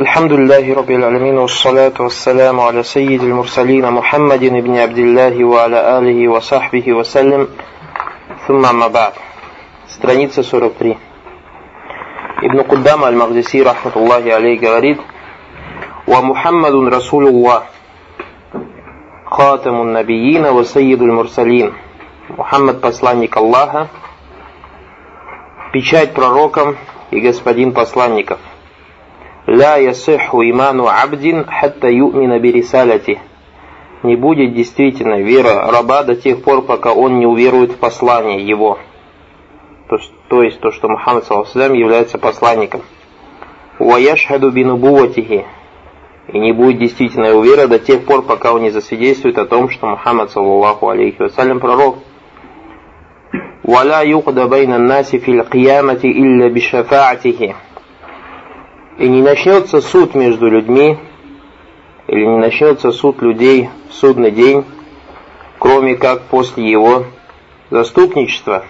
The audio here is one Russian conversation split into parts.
الحمد لله رب العالمين والصلاة والسلام على سيد المرسلين محمد بن عبد الله وعلى آله وصحبه وسلم ثم أما بعد страница 43 Ибн Куддам Аль-Магдиси, рахматуллахи алей, говорит ومحمد رسول الله خاتم النبيين وسيد المرسلين Мухаммад посланник Аллаха, печать пророкам и господин посланников – لا يصح إيمان عبد حتى يؤمن برسالته. Не будет действительно вера раба до тех пор, пока он не уверует в послание его. То, то есть то, что Мухаммад саллаху является посланником. Уаяшхаду бинубуватихи. И не будет действительной вера до тех пор, пока он не засвидетельствует о том, что Мухаммад саллаху алейхи вассалям пророк. ولا يقضى بين الناس في القيامة إلا بشفاعته и не начнется суд между людьми, или не начнется суд людей в судный день, кроме как после его заступничества.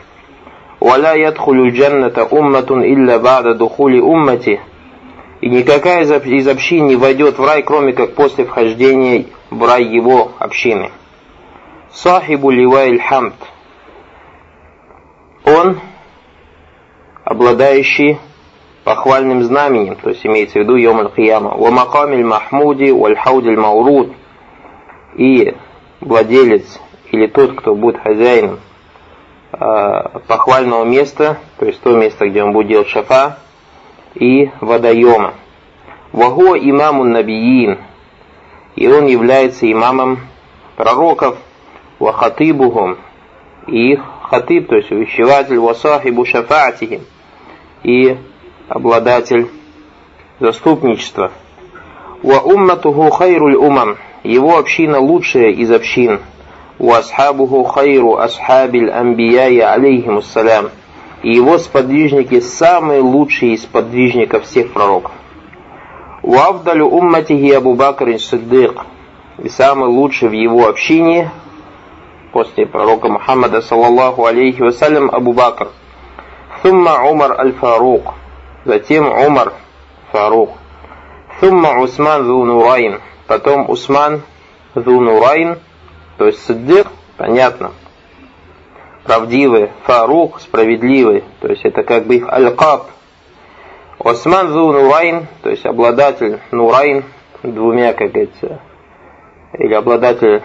«Валя ядхулю джанната умматун илля бада духули уммати» И никакая из общин не войдет в рай, кроме как после вхождения в рай его общины. Сахибу ливай хамд. Он, обладающий похвальным знаменем, то есть имеется в виду Йом Аль-Кияма, «Ва макамиль Махмуди валь хаудиль Мауруд» и владелец или тот, кто будет хозяином э, похвального места, то есть то место, где он будет делать шафа, и водоема. Ваго имаму набиин, и он является имамом пророков, вахатыбухум, и их хатыб, то есть увещеватель, васахибу шафатихим, и обладатель заступничества. Ва умматуху хайруль умам. Его община лучшая из общин. Ва асхабуху хайру асхабиль амбияи алейхимуссалям. И его сподвижники самые лучшие из подвижников всех пророков. Ва авдалю умматихи Абу Бакр Сиддык. И самый лучший в его общине после пророка Мухаммада саллаллаху алейхи вассалям Абу Бакр. Сумма Умар аль-Фарук затем Умар Фарух, Сумма Усман Зунурайн, потом Усман Зунурайн, то есть Сиддик, понятно, правдивый, Фарух, справедливый, то есть это как бы их аль-каб. Осман Зунурайн, то есть обладатель Нурайн, двумя, как говорится, или обладатель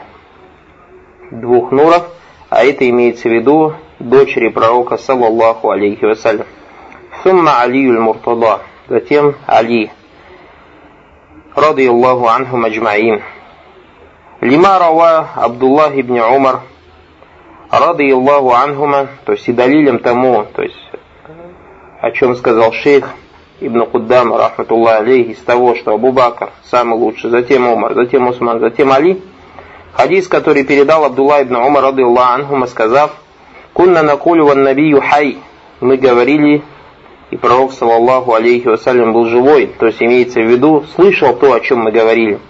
двух нуров, а это имеется в виду дочери пророка, саллаллаху алейхи вассалям. Сумма Али Муртада, затем Али, ради Аллаху анху маджмаин. Лима рава Абдуллах ибн Умар, ради Аллаху анхума, то есть и далилем тому, то есть о чем сказал шейх Ибн Куддам, рахматуллах алейх, из того, что Абу Бакр самый лучший, затем Умар, затем Усман, затем Али. Хадис, который передал Абдулла ибн Умар, рады Аллах анхума, сказав, «Кунна накулю ван набию хай». Мы говорили, и пророк, саллаллаху алейхи вассалям, был живой, то есть имеется в виду, слышал то, о чем мы говорили.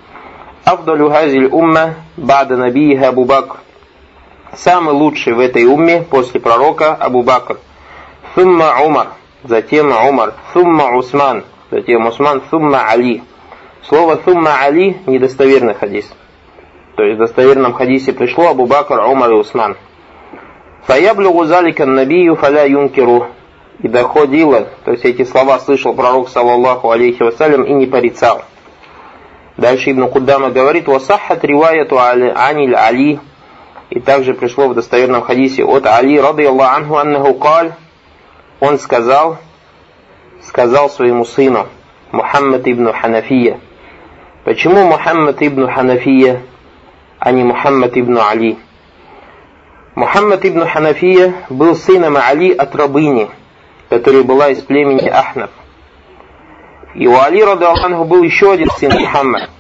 Авдалю газиль умма бада набииха Абу Бакр. Самый лучший в этой умме после пророка Абу Бакр. Сумма Умар, затем Умар, сумма Усман, затем Усман, сумма Али. Слово сумма Али недостоверный хадис. То есть в достоверном хадисе пришло Абу Бакр, Умар и Усман. Фаяблюгу залика набию фаля юнкеру и доходило, то есть эти слова слышал пророк, саллаллаху алейхи вассалям, и не порицал. Дальше Ибн Куддама говорит, «Васахат риваяту аниль Али», и также пришло в достоверном хадисе от Али, рады Аллаху анху, аннаху каль, он сказал, сказал своему сыну, Мухаммад ибн Ханафия. Почему Мухаммад ибн Ханафия, а не Мухаммад ибн Али? Мухаммад ибн Ханафия был сыном Али от рабыни – которая была из племени Ахнав. И у Али Радаланху был еще один сын Мухаммад.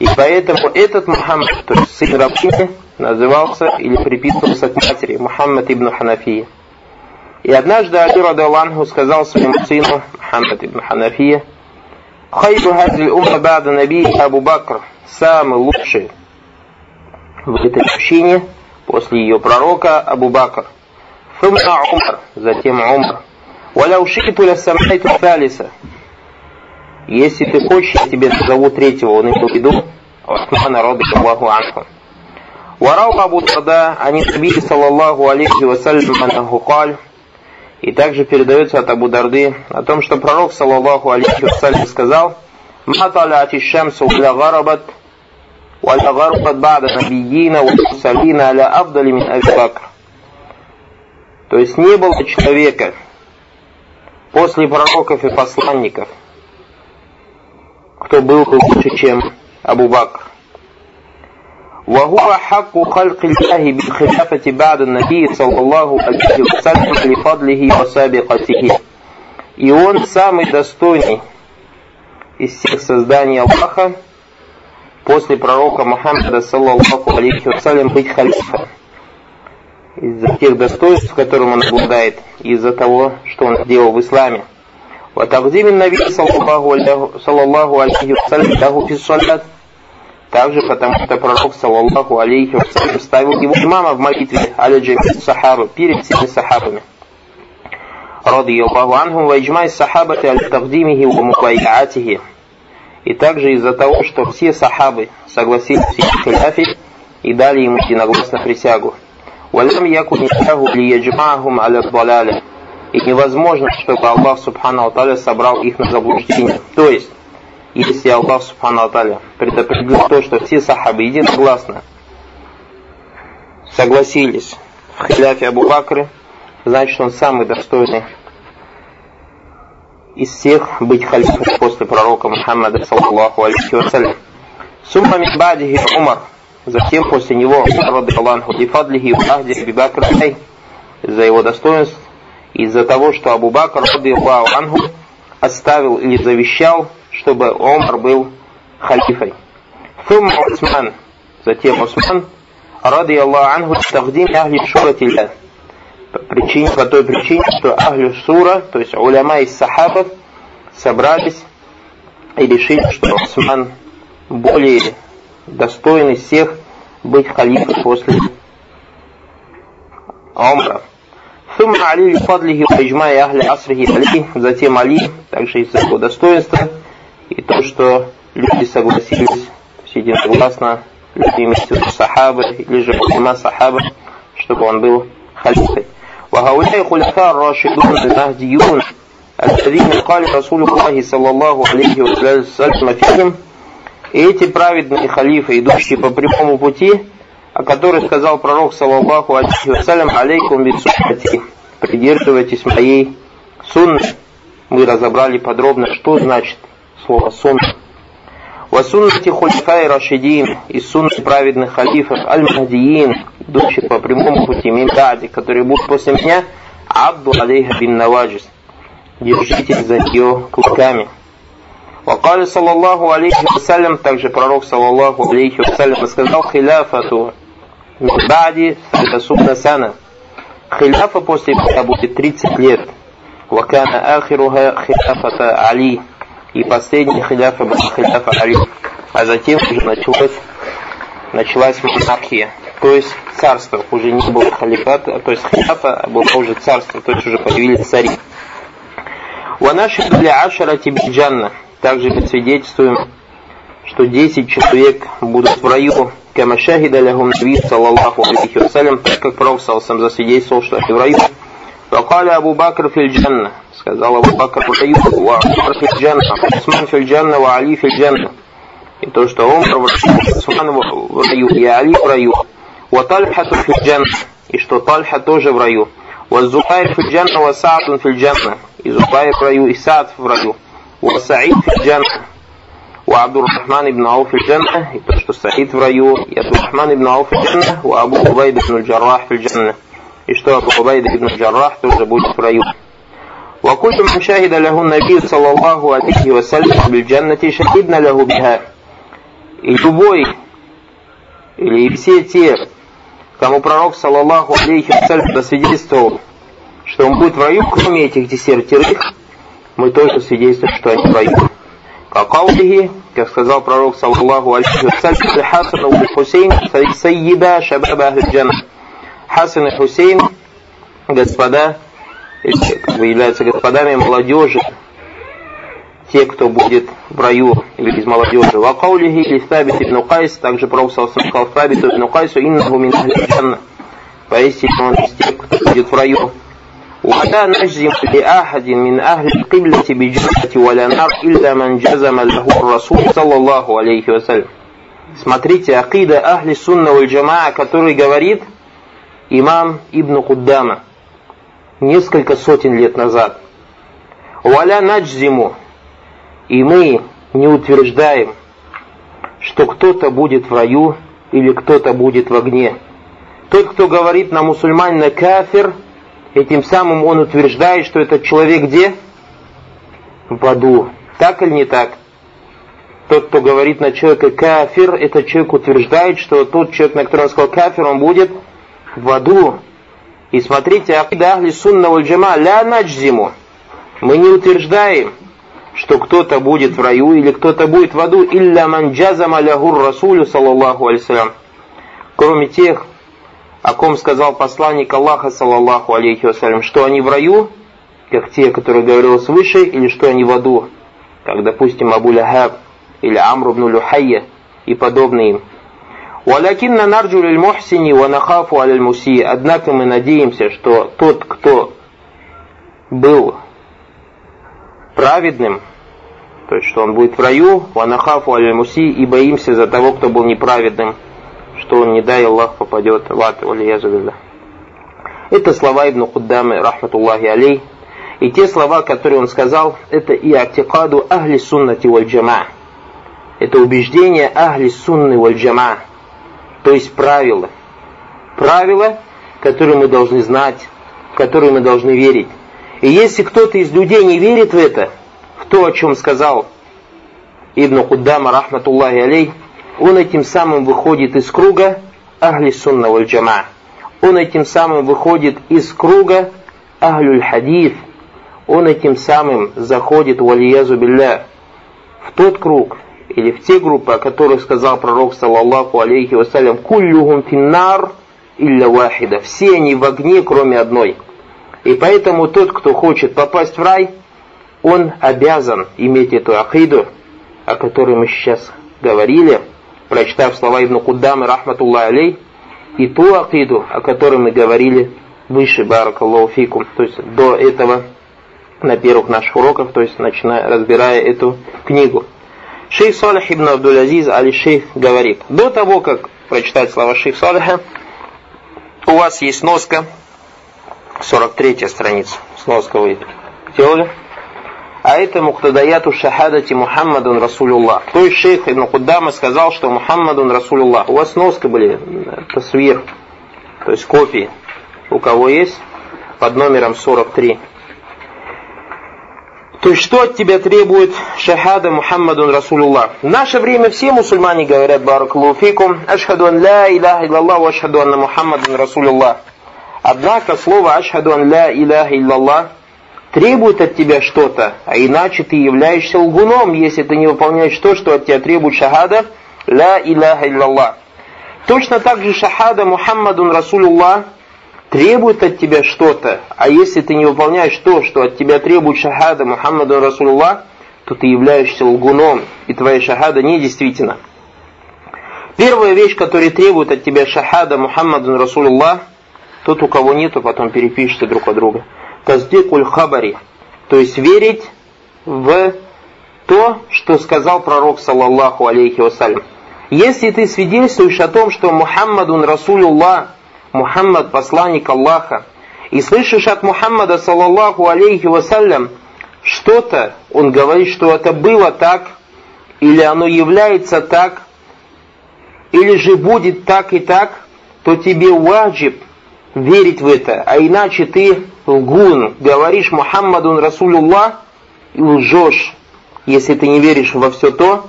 И поэтому этот Мухаммад, то есть сын рабыни, назывался или приписывался к матери Мухаммад ибн Ханафия. И однажды Али Радаланху сказал своему сыну Мухаммад ибн Ханафия, Хайбу хазиль умма бада наби Абу Бакр, самый лучший в этой общине после ее пророка Абу Бакр. Сумма Умар, затем Умар. Валяу шиту ля самайту салиса. Если ты хочешь, я тебе назову третьего, он имел в виду Усмана рода Аллаху Анху. Варау Абу Тарда, они Наби саллаллаху алейхи вассалям анаху каль, и также передается от Абу Дарды о том, что пророк, саллаллаху алейхи вассалям, сказал, «Ма талят ишшамсу ля гарабат, ولا غرقت بعد نبيين والمرسلين على أفضل من أبي بكر то есть не было человека после пророков и посланников, кто был бы лучше, чем Абу Бакр. وهو حق خلق الله بالخلافة بعد النبي صلى الله عليه وسلم لفضله وسابقته. И он самый достойный из всех созданий Аллаха после пророка Мухаммада, саллаллаху алейхи вассалям, быть халифом из-за тех достоинств, которым он обладает, из-за того, что он сделал в исламе. وتقديم النبي صلى الله صلى الله عليه وسلم له في الصلاة также потому что пророк саллаллаху алейхи вассалям ставил его имама в молитве аля джамид сахабы перед всеми сахабами رضي الله عنهم وإجماع الصحابة على تقديمه ومبايعاته и также из-за того, что все сахабы согласились в хиляфе и дали ему единогласно присягу. ولم يكن الله ليجمعهم على الضلالة и невозможно, чтобы Аллах Субхану Аталя собрал их на заблуждение. То есть, если Аллах Субхану Аталя предопределил то, что все сахабы единогласно согласились в хиляфе Абу Бакры, значит, он самый достойный из всех быть халифом после пророка Мухаммада, саллаллаху алейхи вассалям. Сумма мин бадихи Умар, Затем после него Аллаху Дифадлихи Ахди Абибакр за его достоинств, из-за того, что Абу Бакр Аллаху оставил или завещал, чтобы Омар был халифой. Сумма Усман, затем Усман, рады Аллаху Анху, Тахдим Ахли Шуратилля, причине, по той причине, что Ахли Сура, то есть уляма из сахабов, собрались и решили, что Усман более достойный всех быть халифой после Умра. ثم علي بفضله وإجماع أهل عصره عليه, затем Али, также из-за его достоинства, и то, что люди согласились единогласно, люди вместе с сахабы, или же ума сахаба, чтобы он был халифой. وهؤلاء خلفاء الراشدون المهديون الذين قال رسول الله صلى الله عليه وسلم فيهم и эти праведные халифы, идущие по прямому пути, о которых сказал пророк, саллаллаху алейхи вассалям, алейкум бисуннати, придерживайтесь моей сунны. Мы разобрали подробно, что значит слово сунна. Васуннати хульфай рашидин и сунны праведных халифов аль-махдиин, идущих по прямому пути минтади, которые будут после меня, абду алейха бин наваджис. Держитесь за ее клыками. وقال صلى الله عليه وسلم также пророк саллаллаху алейхи вассалям сказал хиляфату бади сасуна сана хиляфа после меня будет 30 лет вакана ахируха хиляфата Али и последний хиляфа был хиляфа Али а затем уже началось началась монархия то есть царство уже не было халифата то есть хиляфа а было уже царство то есть уже появились цари ونشهد لعشرة بالجنة также свидетельствуем, что 10 человек будут в раю, кама шахида лягум наби, саллаллаху алейхи вассалям, так как пророк салсам засвидетельствовал, что они в раю. Вакаля Абу Бакр фильджанна, сказал Абу Бакр в ва Умар фильджанна, Усман фильджанна, ва Али фильджанна. И то, что он Усман в раю, и Али в раю. Ва Тальхату фильджанна, и что Тальха тоже в раю. Ва Зубайр фильджанна, ва Саатун фильджанна, и Зубайр в раю, и Саат в раю. وسعيد في الجنة وعبد الرحمن بن عوف في الجنة и то, что Саид в раю, и Абду Рахман ибн Ауф в الجنة, وأبو عبيد بن الجراح في الجنة, и что Абу Убайд ибн الجراح тоже будет в раю. وكل من شهد له النبي صلى الله عليه وسلم بالجنة شهدنا له بها. И любой, или все те, кому пророк, саллаллаху алейхи вассалям, засвидетельствовал, что он будет в раю, кроме этих десятерых, мы тоже свидетельствуем, что они воюют. Как Каулихи, как сказал пророк, саллаллаху алейхи вассалям, Хасан и Хусейн, Сайида Шабаба Ахлиджана. Хасан и Хусейн, господа, как являются господами молодежи, те, кто будет в раю или из молодежи. Ва каулихи или Фабит ибн Кайс, также Пророк сказал Фабит ибн Кайсу, иннаху мин. Поистине он из тех, кто будет в раю. ولا نجزم لأحد من أهل القبلة بجنة ولا نار إلا من جزم له الرسول صلى الله عليه وسلم. Смотрите, акида Ахли Сунна Валь Джамаа, который говорит имам Ибн Куддама несколько сотен лет назад. Валя наджзиму. И мы не утверждаем, что кто-то будет в раю или кто-то будет в огне. Тот, кто говорит на мусульманина кафир, этим самым он утверждает, что этот человек где? В аду. Так или не так? Тот, кто говорит на человека кафир, этот человек утверждает, что тот человек, на которого он сказал кафир, он будет в аду. И смотрите, акида ахли сунна валь джама ля наджзиму. Мы не утверждаем, что кто-то будет в раю или кто-то будет в аду, илля ман джазама лягур расулю, саллаллаху алейсалям. Кроме тех, о ком сказал посланник Аллаха, саллаллаху алейхи вассалям, что они в раю, как те, которые говорилось выше, или что они в аду, как, допустим, Абу Лахаб или Амру ибн Люхайя и подобные им. Валякинна нарджу лиль мухсини ва нахафу аль муси. Однако мы надеемся, что тот, кто был праведным, то есть что он будет в раю, ва нахафу аль муси, и боимся за того, кто был неправедным, что он, не дай Аллах, попадет в ад, валиязу Это слова Ибн Куддамы, рахматуллахи алей. И те слова, которые он сказал, это и аттикаду ахли суннати валь джама. Это убеждение ахли сунны валь джама то есть правила. Правила, которые мы должны знать, в которые мы должны верить. И если кто-то из людей не верит в это, в то, о чем сказал Ибн Куддама, рахматуллахи алей, он этим самым выходит из круга Ахли Сунна валь Джама. Он этим самым выходит из круга Ахлюль Хадиф. Он этим самым заходит, валиязу билля, в тот круг, или в те группы, о которых сказал пророк, саллаллаху алейхи вассалям, «Куллюхум финнар илля вахида». Все они в огне, кроме одной. И поэтому тот, кто хочет попасть в рай, он обязан иметь эту ахиду, о которой мы сейчас говорили, прочитав слова Ибн Куддамы, рахматуллах алей, и ту акиду, о которой мы говорили выше, баракаллаху фикум, то есть до этого на первых наших уроках, то есть начиная, разбирая эту книгу. Шейх Салих ибн Абдул-Азиз Али-Шейх говорит, до того, как прочитать слова Шейх Салиха, у вас есть сноска, 43 страница, сноска вы делали, а это Муктадаяту Шахадати Мухаммадун Расулуллах. То есть шейх Ибн Куддама сказал, что Мухаммадун Расулуллах. У вас сноска были, э, тасвир, то есть копии. У кого есть? Под номером 43. То есть что от тебя требует шахада Мухаммадун Расулуллах? В наше время все мусульмане говорят баракалуфикум ашхаду ан ла илляха иллаллах ашхаду анна Мухаммадун Расулуллах. Однако слово ашхаду ан ла илляха иллаллах требует от тебя что-то, а иначе ты являешься лгуном, если ты не выполняешь то, что от тебя требует шахада ла илляха иллаллах. Точно так же шахада Мухаммадун Расулуллах требует от тебя что-то, а если ты не выполняешь то, что от тебя требует шахада Мухаммаду Расулуллах, то ты являешься лгуном, и твоя шахада недействительна. Первая вещь, которая требует от тебя шахада Мухаммаду Расулуллах, тот, у кого нету, потом перепишется друг от друга. Таздикуль хабари, то есть верить в то, что сказал пророк, саллаллаху алейхи вассалям. Если ты свидетельствуешь о том, что Мухаммадун Расулуллах Мухаммад посланник Аллаха, и слышишь от Мухаммада, саллаллаху алейхи вассалям, что-то, он говорит, что это было так, или оно является так, или же будет так и так, то тебе ваджиб верить в это, а иначе ты лгун, говоришь Мухаммадун Расулуллах и лжешь, если ты не веришь во все то,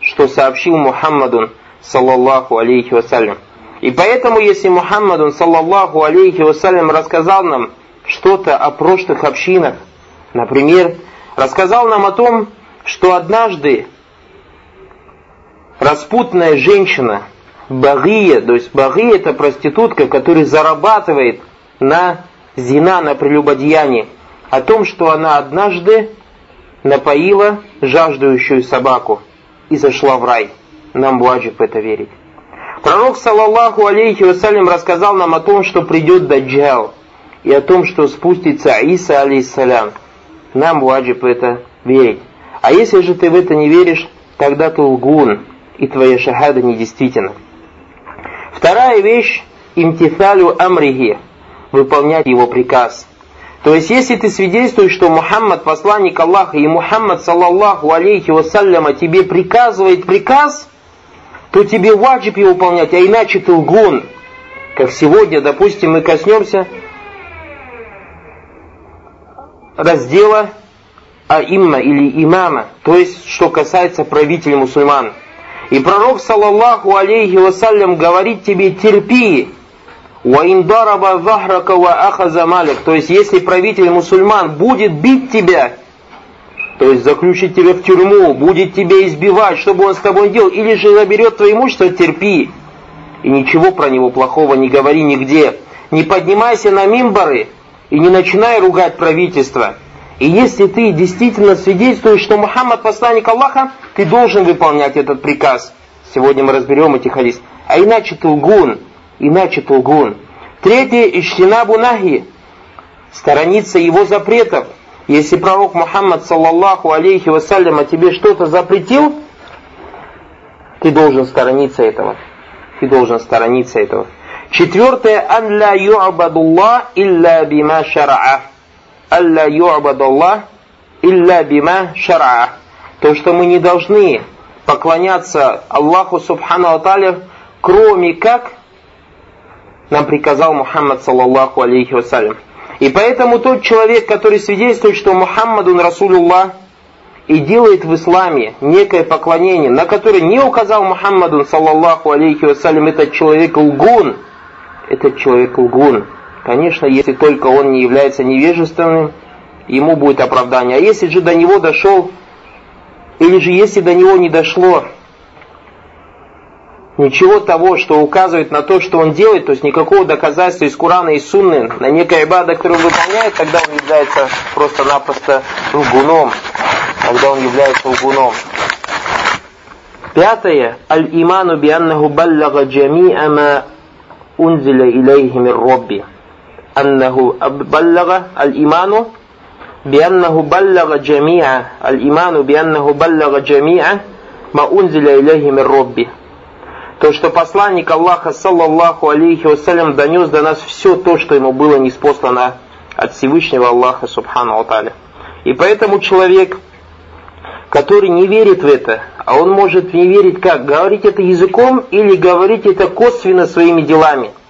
что сообщил Мухаммадун, саллаллаху алейхи вассалям. И поэтому, если Мухаммад, саллаллаху алейхи вассалям, рассказал нам что-то о прошлых общинах, например, рассказал нам о том, что однажды распутная женщина, Багия, то есть Багия это проститутка, которая зарабатывает на зина, на прелюбодеянии, о том, что она однажды напоила жаждущую собаку и зашла в рай. Нам ваджиб это верить. Пророк, саллаллаху алейхи вассалям, рассказал нам о том, что придет Даджал, и о том, что спустится Иса, алейхиссалям. Нам ваджиб это верить. А если же ты в это не веришь, тогда ты лгун, и твоя шахада недействительна. Вторая вещь – имтифалю амрихи, выполнять его приказ. То есть, если ты свидетельствуешь, что Мухаммад посланник Аллаха, и Мухаммад, саллаллаху алейхи вассаляма, тебе приказывает приказ, то тебе ваджиб его выполнять, а иначе ты лгун. Как сегодня, допустим, мы коснемся раздела аимма или имама, то есть, что касается правителей мусульман. И пророк, саллаллаху алейхи вассалям, говорит тебе, терпи, Ваиндараба вахрака ва ахаза малик. То есть, если правитель мусульман будет бить тебя, то есть заключить тебя в тюрьму, будет тебя избивать, чтобы он с тобой делал, или же заберет твое имущество, терпи. И ничего про него плохого не говори нигде. Не поднимайся на мимбары и не начинай ругать правительство. И если ты действительно свидетельствуешь, что Мухаммад посланник Аллаха, ты должен выполнять этот приказ. Сегодня мы разберем эти хадисы. А иначе ты лгун иначе лгун. Третье, иштинабу нахи, сторониться его запретов. Если пророк Мухаммад, саллаллаху алейхи вассалям, тебе что-то запретил, ты должен сторониться этого. Ты должен сторониться этого. Четвертое, ан ла ю'бадуллах илля бима шара'а алла ю'бадаллах илля бима шар'a. То, что мы не должны поклоняться Аллаху Субхану Аталя, кроме как нам приказал Мухаммад саллаллаху алейхи вассалям. И поэтому тот человек, который свидетельствует, что Мухаммадун Расулуллах и делает в исламе некое поклонение, на которое не указал Мухаммадун саллаллаху алейхи вассалям, этот человек лгун, этот человек лгун. Конечно, если только он не является невежественным, ему будет оправдание. А если же до него дошел, или же если до него не дошло ничего того, что указывает на то, что он делает, то есть никакого доказательства из Курана и Сунны на некое ибада, которую он выполняет, тогда он является просто-напросто лгуном. Тогда он является лгуном. Пятое. Аль-иману бианнаху баллага джамиа ма унзиля илейхи мир робби. Аннаху баллага аль-иману бианнаху баллага джамиа. Аль-иману бианнаху баллага джамиа ма унзиля илейхи мир робби то, что посланник Аллаха, саллаллаху алейхи вассалям, донес до нас все то, что ему было неспослано от Всевышнего Аллаха, субхану Алталя. И поэтому человек, который не верит в это, а он может не верить как? Говорить это языком или говорить это косвенно своими делами –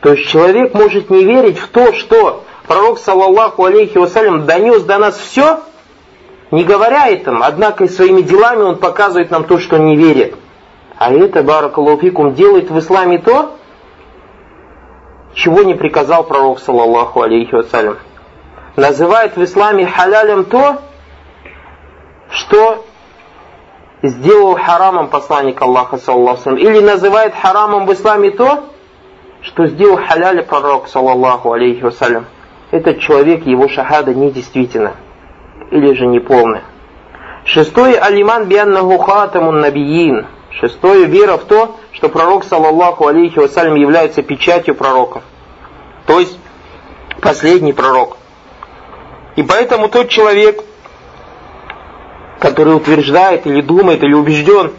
то есть человек может не верить в то, что пророк, саллаллаху алейхи вассалям, донес до нас все, не говоря этим, однако и своими делами он показывает нам то, что не верит. А это, баракалуфикум, делает в исламе то, чего не приказал пророк, саллаллаху алейхи вассалям. Называет в исламе халялем то, что сделал харамом посланник Аллаха, саллаллаху Или называет харамом в исламе то, что сделал халяля пророк, саллаллаху алейхи вассалям, этот человек, его шахада недействительна или же неполная. Шестое, алиман бианнаху хатамун набиин. Шестое, вера в то, что пророк, саллаллаху алейхи вассалям, является печатью пророков. То есть, последний пророк. И поэтому тот человек, который утверждает или думает, или убежден,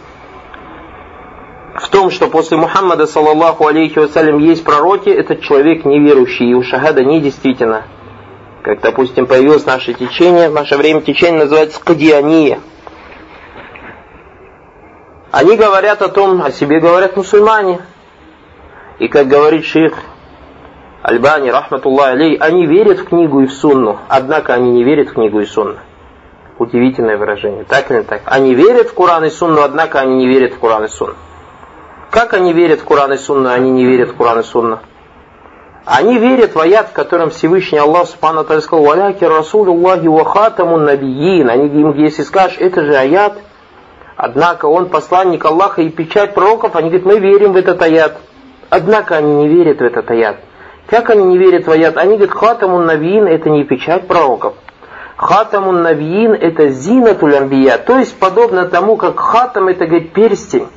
в том, что после Мухаммада, саллаллаху алейхи вассалям, есть пророки, этот человек неверующий, и у шахада недействительно. Как, допустим, появилось наше течение, в наше время течение называется Кадиания. Они говорят о том, о себе говорят мусульмане. И как говорит шейх Альбани, рахматуллах алей, они верят в книгу и в сунну, однако они не верят в книгу и сунну. Удивительное выражение, так или не так? Они верят в Куран и сунну, однако они не верят в Куран и сунну. Как они верят в Куран и Сунну, а они не верят в Куран и Сунну? Они верят в аят, в котором Всевышний Аллах Субхану Аталия сказал, «Валяки Расулуллахи ва хатаму набиин». Они им, если скажешь, это же аят, однако он посланник Аллаха и печать пророков, они говорят, мы верим в этот аят. Однако они не верят в этот аят. Как они не верят в аят? Они говорят, хатаму набиин, это не печать пророков. Хатамун Навиин это зинатуль амбия, то есть подобно тому, как хатам это, говорит, перстень.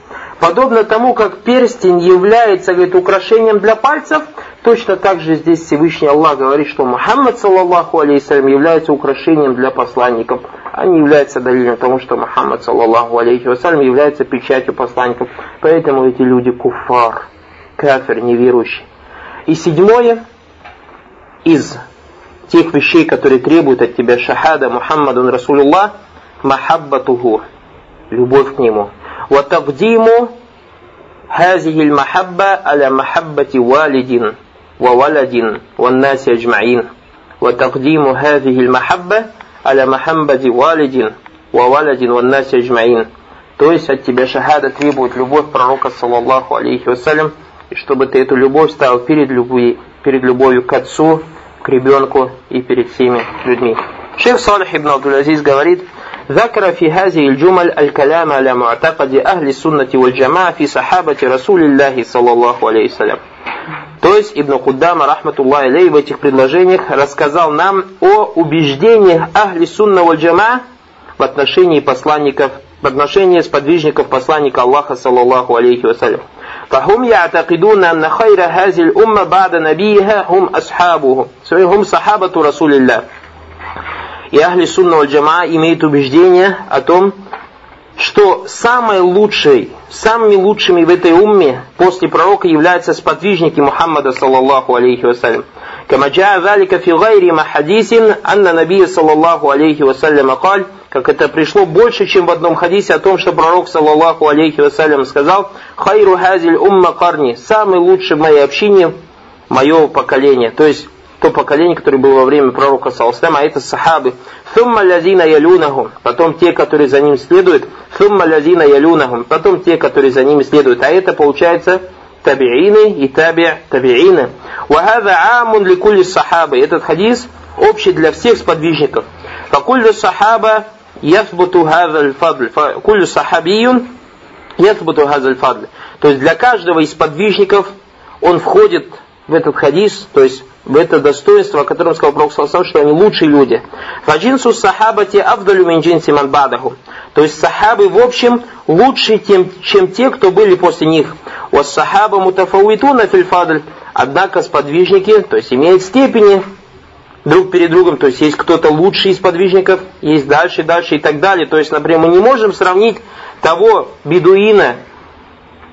Подобно тому, как перстень является, говорит, украшением для пальцев, Точно так же здесь Всевышний Аллах говорит, что Мухаммад, саллаллаху алейхиссалям, является украшением для посланников, а не является долиной тому, что Мухаммад, саллаллаху алейхи алейхиссалям, является печатью посланников. Поэтому эти люди куфар, кафир, неверующий. И седьмое, из тех вещей, которые требуют от тебя шахада Мухаммадун Расулюллах, махаббатуху, любовь к нему. Ватагдиму хазихиль махабба аля махаббати валидин. وولد والناس أجمعين وتقديم هذه المحبة على محبة والد وولد والناس أجمعين То есть от тебя шахада требует любовь пророка, саллаллаху алейхи вассалям, и чтобы ты эту любовь ставил перед, любви, перед любовью к отцу, к ребенку и перед всеми людьми. Шейх Салих ибн Абдул-Азиз говорит, ذكر في هذه الجمل الكلام على معتقد أهل السنة والجماعة في صحابة رسول الله صلى الله عليه وسلم. То есть Ибн Куддама, рахматуллах алей, в этих предложениях рассказал нам о убеждениях Ахли Сунна валь Джама в отношении посланников, в отношении сподвижников посланника Аллаха, саллаллаху алейхи вассалям. فهم يعتقدون أن خير هذه الأمة بعد نبيها هم أصحابه هم صحابة رسول الله и Ахли Сунна Джама имеют убеждение о том, что самой лучшей, самыми лучшими в этой умме после пророка являются сподвижники Мухаммада саллаллаху алейхи вассалям. كما جاء ذلك في غير ما حديث أن النبي صلى الله عليه وسلم قال как это пришло больше, чем в одном хадисе о том, что пророк, саллаллаху алейхи вассалям, сказал, «Хайру хазиль умма карни» – «Самый лучший в моей общине мое поколение». То есть, то поколение, которое было во время пророка Саусам, а это сахабы. Сумма лязина ялюнахум, потом те, которые за ним следуют. Сумма лязина ялюнахум, потом те, которые за ними следуют. А это получается табиины и таби табиины. Вахада амун ликули сахабы. Этот хадис общий для всех сподвижников. Факулю сахаба ясбуту хазаль фадль. Факулю сахабиюн ясбуту хазаль фадль. То есть для каждого из подвижников он входит в этот хадис, то есть в это достоинство, о котором сказал Пророк Салсам, что они лучшие люди. Фаджинсу сахабати авдалю минджинси манбадаху. То есть сахабы в общем лучше, тем, чем те, кто были после них. У сахаба мутафауитуна фильфадль. Однако сподвижники, то есть имеют степени друг перед другом, то есть есть кто-то лучший из подвижников, есть дальше, дальше и так далее. То есть, например, мы не можем сравнить того бедуина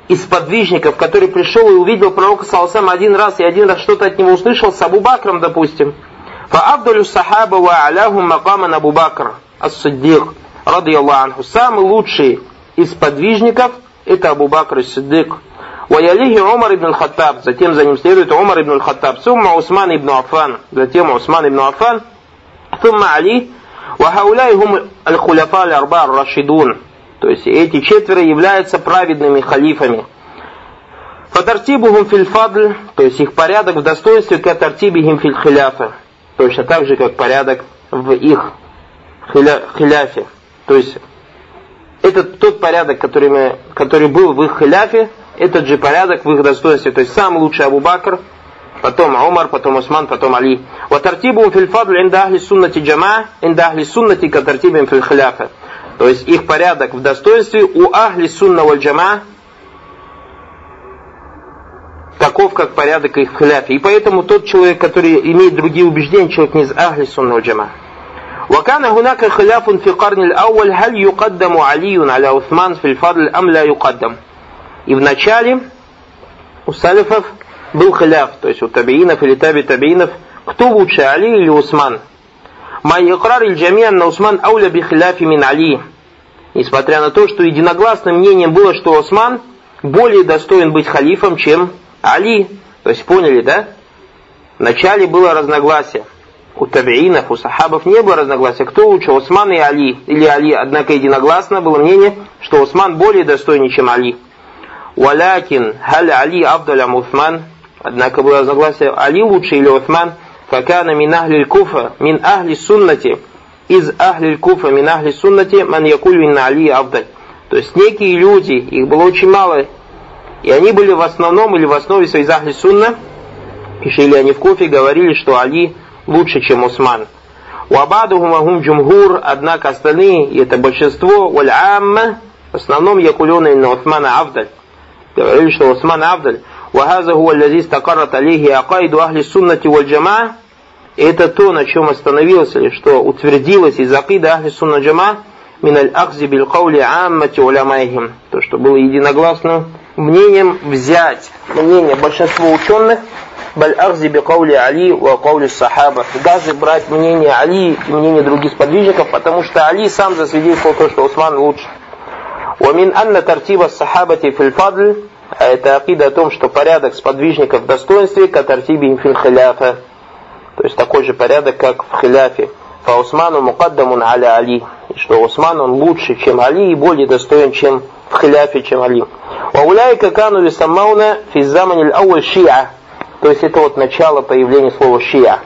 из подвижников, который пришел и увидел пророка Саласам один раз и один раз что-то от него услышал, с Абу Бакром, допустим. Фаабдулю сахаба ва аляхум макаман Абу Бакр, ас-Сиддик, ради Аллаху. Самый лучший из подвижников это Абу Бакр ас-Сиддик. ويليه عمر بن الخطاب затем за ним следует Умар ибн аль-Хаттаб ثم عثمان ибн Афан затем Усман ибн Афан ثم علي وهؤلاء هم الخلفاء الأربعة الراشدون то есть эти четверо являются праведными халифами Фатартибухум филь фадль, то есть их порядок в достоинстве, как тартибихим филь хиляфа, точно так же, как порядок в их хиля, хиляфе. То есть это тот порядок, который, мы, который был в их хиляфе, этот же порядок в их достоинстве. То есть самый лучший Абу Бакр, потом Умар, потом Усман, потом Али. Ватартибу филь фадль инда суннати джама, инда суннати катартибим филь хиляфа. То есть их порядок в достоинстве у ахли сунна валь джама таков, как порядок их в хиляфе. И поэтому тот человек, который имеет другие убеждения, человек не из ахли сунна валь джама. وكان هناك خلاف في القرن الأول هل يقدم علي على عثمان في الفضل أم لا يقدم и в начале у салифов был халяф, то есть у табиинов или таби табиинов, кто лучше, Али или Усман? Май икрар иль на Усман ауля би халяфи мин Али. Несмотря на то, что единогласным мнением было, что Усман более достоин быть халифом, чем Али. То есть поняли, да? Вначале было разногласие. У табиинов, у сахабов не было разногласия. Кто лучше, Усман и Али? Или Али? Однако единогласно было мнение, что Усман более достойнее, чем Али. Валякин, халь Али Абдуля Усман. Однако было разногласие, Али лучше или Усман. Факана мин ахли куфа, мин ахли суннати. Из ахли куфа, мин ахли суннати, ман якуль мин Али Абдаль. То есть некие люди, их было очень мало, и они были в основном или в основе своей из ахли сунна, и жили они в Куфе, говорили, что Али лучше, чем Усман. Вабадухум агум джумгур, однако остальные, и это большинство, валь амма, в основном якулюна на Усмана Авдаль. Говорили, что Усман Авдаль, وهذا هو الذي استقرت عليه عقائد أهل السنة والجماعة это то, на чем остановился, или что утвердилось из акида Ахли Сунна Джама, мин аль ахзи бил каули аммати уламайхим. То, что было единогласным мнением взять мнение большинства ученых, баль ахзи би каули Али ва каули сахаба. Даже брать мнение Али и мнение других сподвижников, потому что Али сам засвидетельствовал то, что Усман лучше. ومن أن ترتيب الصحابة في الفضل это акида о том, что порядок сподвижников в достоинстве, катартиби фил хиляфа, то есть такой же порядок, как в хиляфе. По Усману мукаддамун аля Али, и что Усман он лучше, чем Али, и более достоин, чем в хиляфе, чем Али. Вауляйка кану лисамауна физзаманиль ауаль шиа, то есть это вот начало появления слова шиа.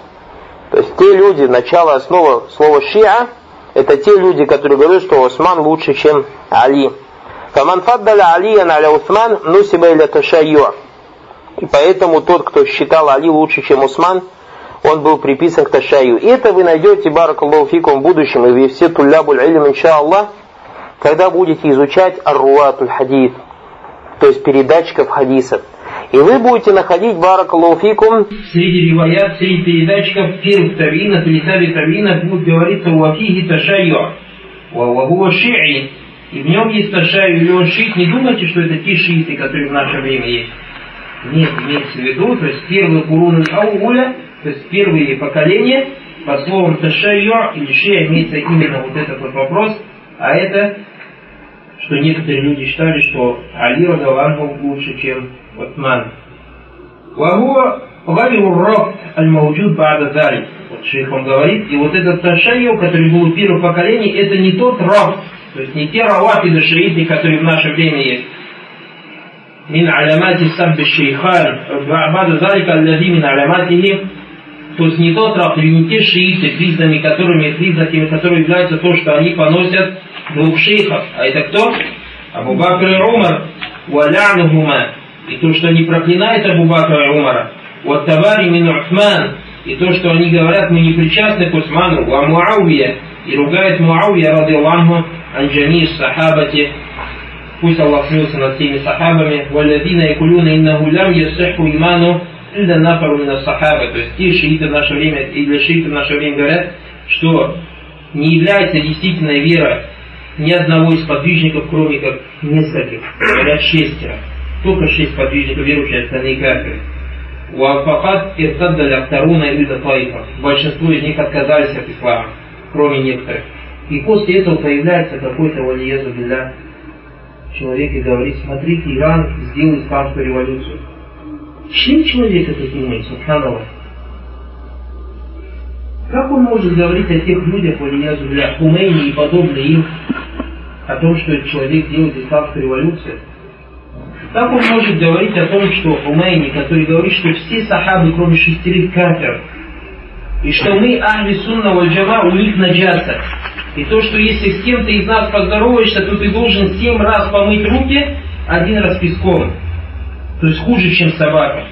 То есть те люди, начало, основа слова шиа, это те люди, которые говорят, что Усман лучше, чем Али. Фаман фаддаля Алиян аля Усман нусиба иля ташайю. И поэтому тот, кто считал Али лучше, чем Усман, он был приписан к Ташаю. И это вы найдете, баракаллаху фикум, в будущем, и все туллябуль илм, иншаллах, когда будете изучать арруатуль хадис, то есть передатчиков хадисов. И вы будете находить баракаллаху фикум среди риваят, среди передатчиков первых тавинов или таби тавинов будет говориться уафиги ташайю, вагуа ши'i, и в нем есть ташайю, или он шиит. Не думайте, что это те шииты, которые в наше время есть. Нет, имеется в виду, то есть первый курун ауля, то есть первые поколения, по словам ташайю или шия имеется именно вот этот вот вопрос, а это, что некоторые люди считали, что Али Радаланху лучше, чем Утман. Вагуа Гайру Раб Аль-Мауджуд Бада Залик. Вот шейх он говорит, и вот этот ташайю, который был у первого поколения, это не тот раб, то есть не те равафиды шииты, которые в наше время есть. من علامات السب الشيخان بعد ذلك الذي من علاماته то есть не тот раб, или не те шииты, признаками которыми, признаками которые являются то, что они поносят двух шейхов. А это кто? Абу Бакр и Умар. Валянухума. И то, что они проклинают Абу Бакра и Умара. Вот Табари мин Усман. И то, что они говорят, мы не причастны к Усману. Ва Муавия. И ругает Муавия, ради Аллаху, анджами сахабати. Пусть Аллах смеется над всеми сахабами. Валядина якулюна иннаху лям ясиху иману Инда нафару мина сахаба, то есть те шииты в наше время, или шииты в наше время говорят, что не является действительной вера ни одного из подвижников, кроме как нескольких, говорят шестеро. Только шесть подвижников верующих, остальные кафиры. Уафахат иртаддаля вторуна ида таифа. Большинство из них отказались от ислама, кроме некоторых. И после этого появляется какой-то валиезу для человека и говорит, смотрите, Иран сделал исламскую революцию. Чем человек это думает, субханаллах? Как он может говорить о тех людях, валиязу для Хумейни и подобные им, о том, что этот человек делает исламскую революцию? Как он может говорить о том, что Хумейни, который говорит, что все сахабы, кроме шестерых кафиров, и что мы, ахли сунна валь джама, у них наджаса. И то, что если с кем-то из нас поздороваешься, то ты должен семь раз помыть руки, один раз песком. То есть хуже, чем собака.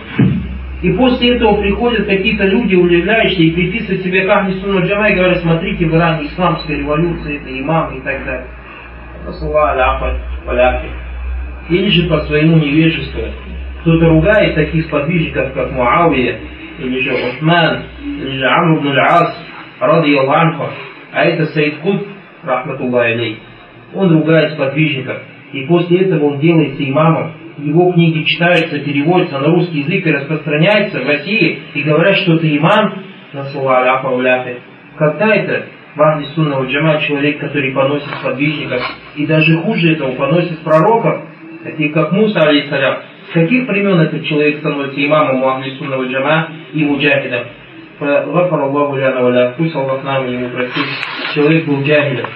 И после этого приходят какие-то люди, удивляющие, и приписывают себе Кахни Сунна Джама и говорят, смотрите, в Иране исламская революция, это имам и так далее. Или же по своему невежеству. Кто-то ругает таких сподвижников, как Муавия, или же Усман, или же Амр ибн Аль-Ас, ради Аллаху, а это Саид Кут, рахматуллах алей. Он ругает сподвижников, и после этого он делается имамом, его книги читаются, переводятся на русский язык и распространяются в России, и говорят, что это имам. Когда это в Ахли Сунного Джама человек, который поносит сподвижников, и даже хуже этого, поносит пророков, таких как Муса, алейхиссалям, с каких времен этот человек становится имамом у Ахли Сунного Джама и муджахидом? Гафар Аллаху ляна валя, пусть Аллах нам ему простит, человек был джахидом.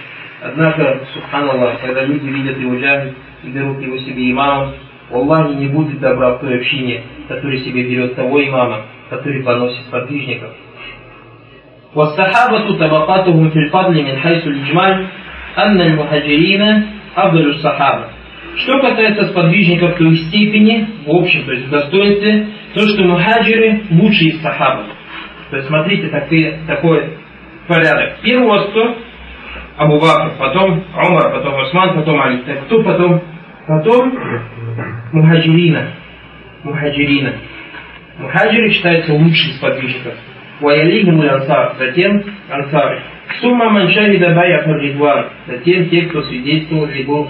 Однако, субханаллах, когда люди видят его джахид и берут его себе имамом, у Аллахе не будет добра в той общине, который себе берет того имама, который поносит сподвижников. والصحابة طبقاتهم في الفضل من حيث الإجمال أن المهاجرين أفضل الصحابة. Что касается сподвижников, то их степени, в общем, то есть в достоинстве, то, что мухаджиры лучшие из сахабов. То есть смотрите, такое, такое порядок. Первый кто? Абу Бакр, потом Умар, потом Усман, потом Али. Так кто потом? Потом Мухаджирина. Мухаджирина. Мухаджиры считаются лучшим сподвижником. Ваялихим и ансар. Затем ансары. Сумма маншахида баят ридван. Затем те, кто свидетельствовал либо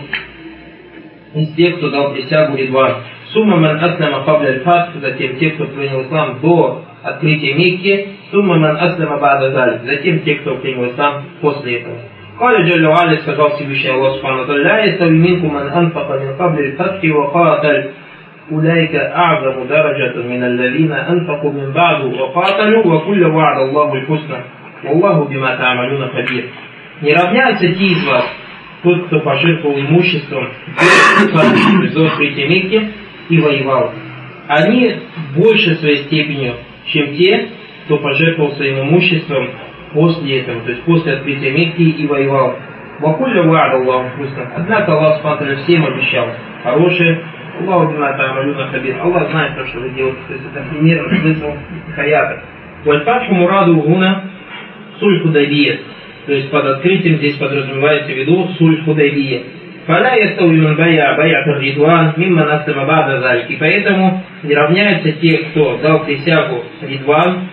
из тех, кто дал присягу ридван. Сумма ман аслама кабля. Затем те, кто принял ислам до открытия Мекки. Сумма ман аслама бада заль. Затем те, кто принял ислам после этого. قال جل وعلا сказал Всевышний Аллах Субхану لا يستوي منكم من أنفق من قبل الفتح وقاتل أولئك أعظم درجة من الذين أنفقوا من بعد وقاتلوا وكل وعد الله الحسنى والله بما تعملون خبير Не равняются те из вас, тот, кто пожертвовал имуществом до открытия Мекки и воевал. Они больше своей степенью, чем те, кто пожертвовал своим имуществом после этого, то есть после открытия Мекки и воевал. Вакулля ва'ад Аллаху вкусно. Однако Аллах Субтитры всем обещал хорошее. Аллаху бима та'амалюна хабир. Аллах знает то, что вы делаете. То есть это примерно смысл хаята. Вальфатху мураду гуна суль худайбия. То есть под открытием здесь подразумевается в виду суль худайбия. Фаля ястаулюн бая бая ридуан мимман аслама бада залик. И поэтому не равняются те, кто дал присягу Ридван,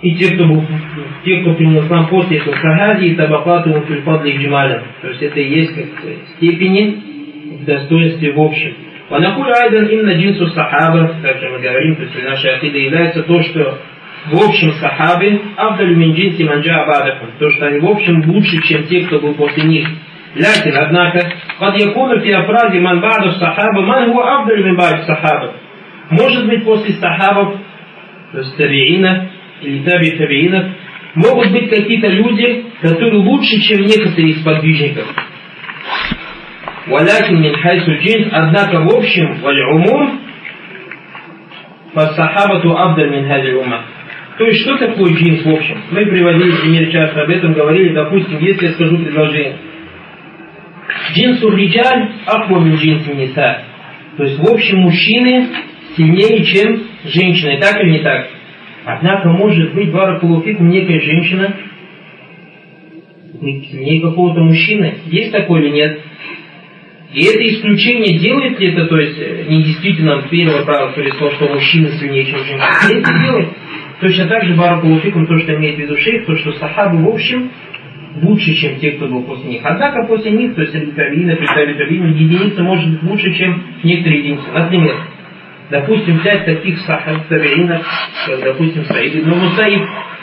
и те, кто был, те, кто принял ислам после этого сахади и табакату фильфадли джималя. То есть это и есть как степени в достоинстве в общем. Ванакуль айдан именно джинсу сахаба, также мы говорим, то есть наша ахида является то, что в общем сахабы, авдалю мин джинси манджа абадахум, то, что они в общем лучше, чем те, кто был после них. Лякин, однако, под якуну фиафразе ман баду сахаба, ман его абдаль мин баду сахаба. Может быть, после сахабов, то есть табиина или таби табиинов, могут быть какие-то люди, которые лучше, чем некоторые из подвижников. Валякин мин хайсу джин, однако в общем, валь умум, фасахабату абдаль мин хади ума. То есть, что такое джинс в общем? Мы приводили пример часто об этом, говорили, допустим, если я скажу предложение – Джинсу риджаль аква мин джинси ниса. То есть, в общем, мужчины сильнее, чем женщины. Так или не так? Однако может быть баракулуфикум некая женщина, сильнее какого-то мужчины. Есть такое или нет? И это исключение делает ли это, то есть не действительно первое правило Христа, что мужчина сильнее, чем женщина. Это делает. Точно так же Баракулуфикум, то, что имеет в виду шейх, то, что сахабы в общем лучше, чем те, кто был после них. Однако после них, то есть Аль-Кавина, Аль-Кавина, единица может быть лучше, чем некоторые единицы. Например, допустим, взять таких сахаб табиинов, как, допустим, Саид ибн Мусаиб,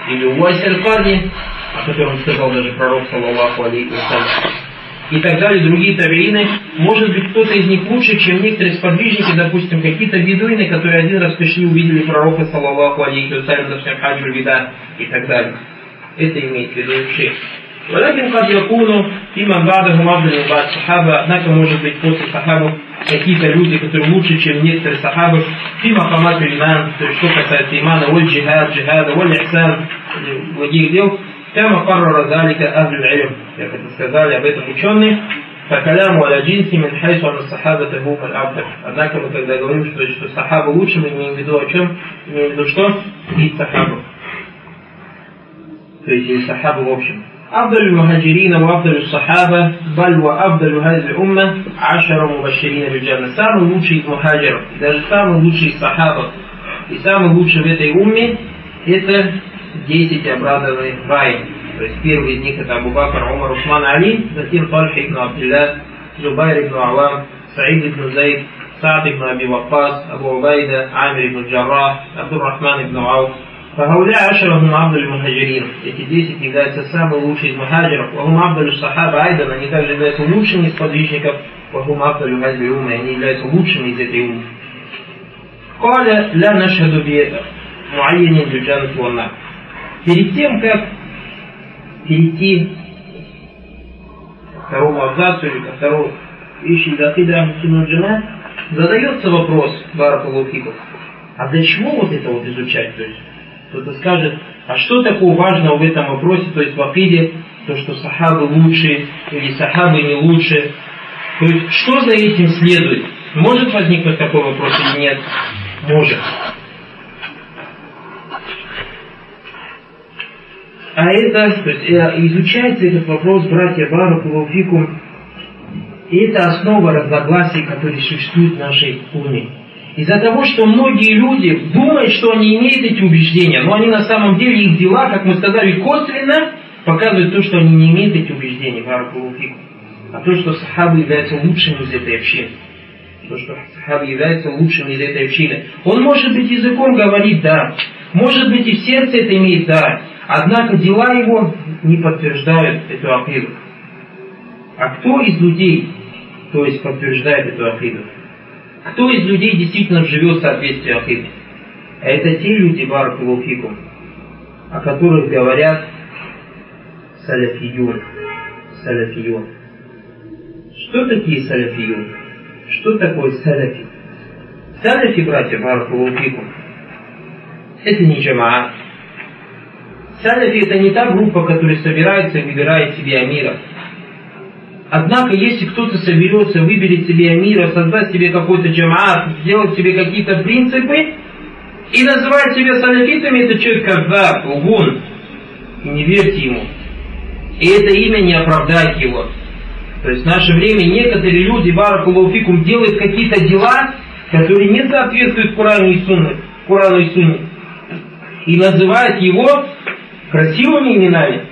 или Уайс аль-Карни, о котором сказал даже пророк, саллаллаху алейхи и так далее, другие табиины, может быть, кто-то из них лучше, чем некоторые сподвижники, допустим, какие-то бедуины, которые один раз пришли, увидели пророка, саллаллаху алейхи вассалям, допустим, хаджу вида и так далее. Это имеет в виду шейх. ولكن قد يكون имам بعدهم أفضل من بعد الصحابة однако может быть после сахабов какие-то люди, которые лучше, чем некоторые сахабы, фи махамат иман, то есть что касается имана, оль джихад, джихада, оль ихсан, благих дел, кама каррара залика ахлю илм, как это сказали об этом ученые, فكلام على جنس من حيث أن الصحابة هم الأفضل. Однако мы когда говорим, что, что сахабы лучше, мы имеем в виду о чем? Что? И сахабы. То есть и сахабы в общем. أفضل المهاجرين وأفضل الصحابة بل وأفضل هذه الأمة عشر مبشرين بالجنة самый лучший из мухаджиров, даже самый лучший из сахабов и самый лучший в этой умме это 10 обрадованных раем. То есть первый из них это Абу Бакр, Умар, Усман, Али, затем Тальха ибн Абдилля, Джубайр ибн Авам, Саид ибн Зайд, Саад ибн Аби Вакас, Абу Убайда, Амир ибн Джаррах, Абдуррахман ибн Ауф, فهؤلاء عشرة هم أفضل المهاجرين. Эти десять являются самые лучшие из мухаджиров. وهم أفضل الصحابة أيضا. Они также являются лучшими из подвижников. وهم أفضل هذه الأمة. Они являются лучшими из этой умы. قال لا نشهد بمعين بالجنة والنار. Перед тем, как перейти ко второму абзацу или ко второму вещи Дакида Сунуджина, задается вопрос Баракулуфиков. А для чего вот это вот изучать? То есть кто-то скажет, а что такого важного в этом вопросе, то есть в Акиде, то, что сахабы лучше или сахабы не лучше. То есть, что за этим следует? Может возникнуть такой вопрос или нет? Может. А это, то есть, э, изучается этот вопрос, братья Баракулуфикум, и это основа разногласий, которые существуют в нашей уме. Из-за того, что многие люди думают, что они имеют эти убеждения, но они на самом деле, их дела, как мы сказали, косвенно показывают то, что они не имеют эти убеждения. А то, что сахабы являются лучшими из этой общины. То, что сахабы являются лучшими из этой общины. Он может быть языком говорит, да. Может быть и в сердце это имеет, да. Однако дела его не подтверждают эту акиду. А кто из людей, то есть подтверждает эту акиду? Кто из людей действительно живет в соответствии акиды? Это те люди, Баракулуфикум, о которых говорят саляфиюн. Саляфиюн. Что такие саляфиюн? Что такое саляфи? Саляфи, братья, Баракулуфикум, это не джамаат. Саляфи это не та группа, которая собирается и выбирает себе амира. Однако, если кто-то соберется, выберет себе амира, создать себе какой-то джамаат, сделать себе какие-то принципы, и называть себя салафитами, это человек казак, лгун. Не верьте ему. И это имя не оправдает его. То есть в наше время некоторые люди, баракулуфикум, делают какие-то дела, которые не соответствуют Корану и Сунне. Корану и Сунне. И называют его красивыми именами.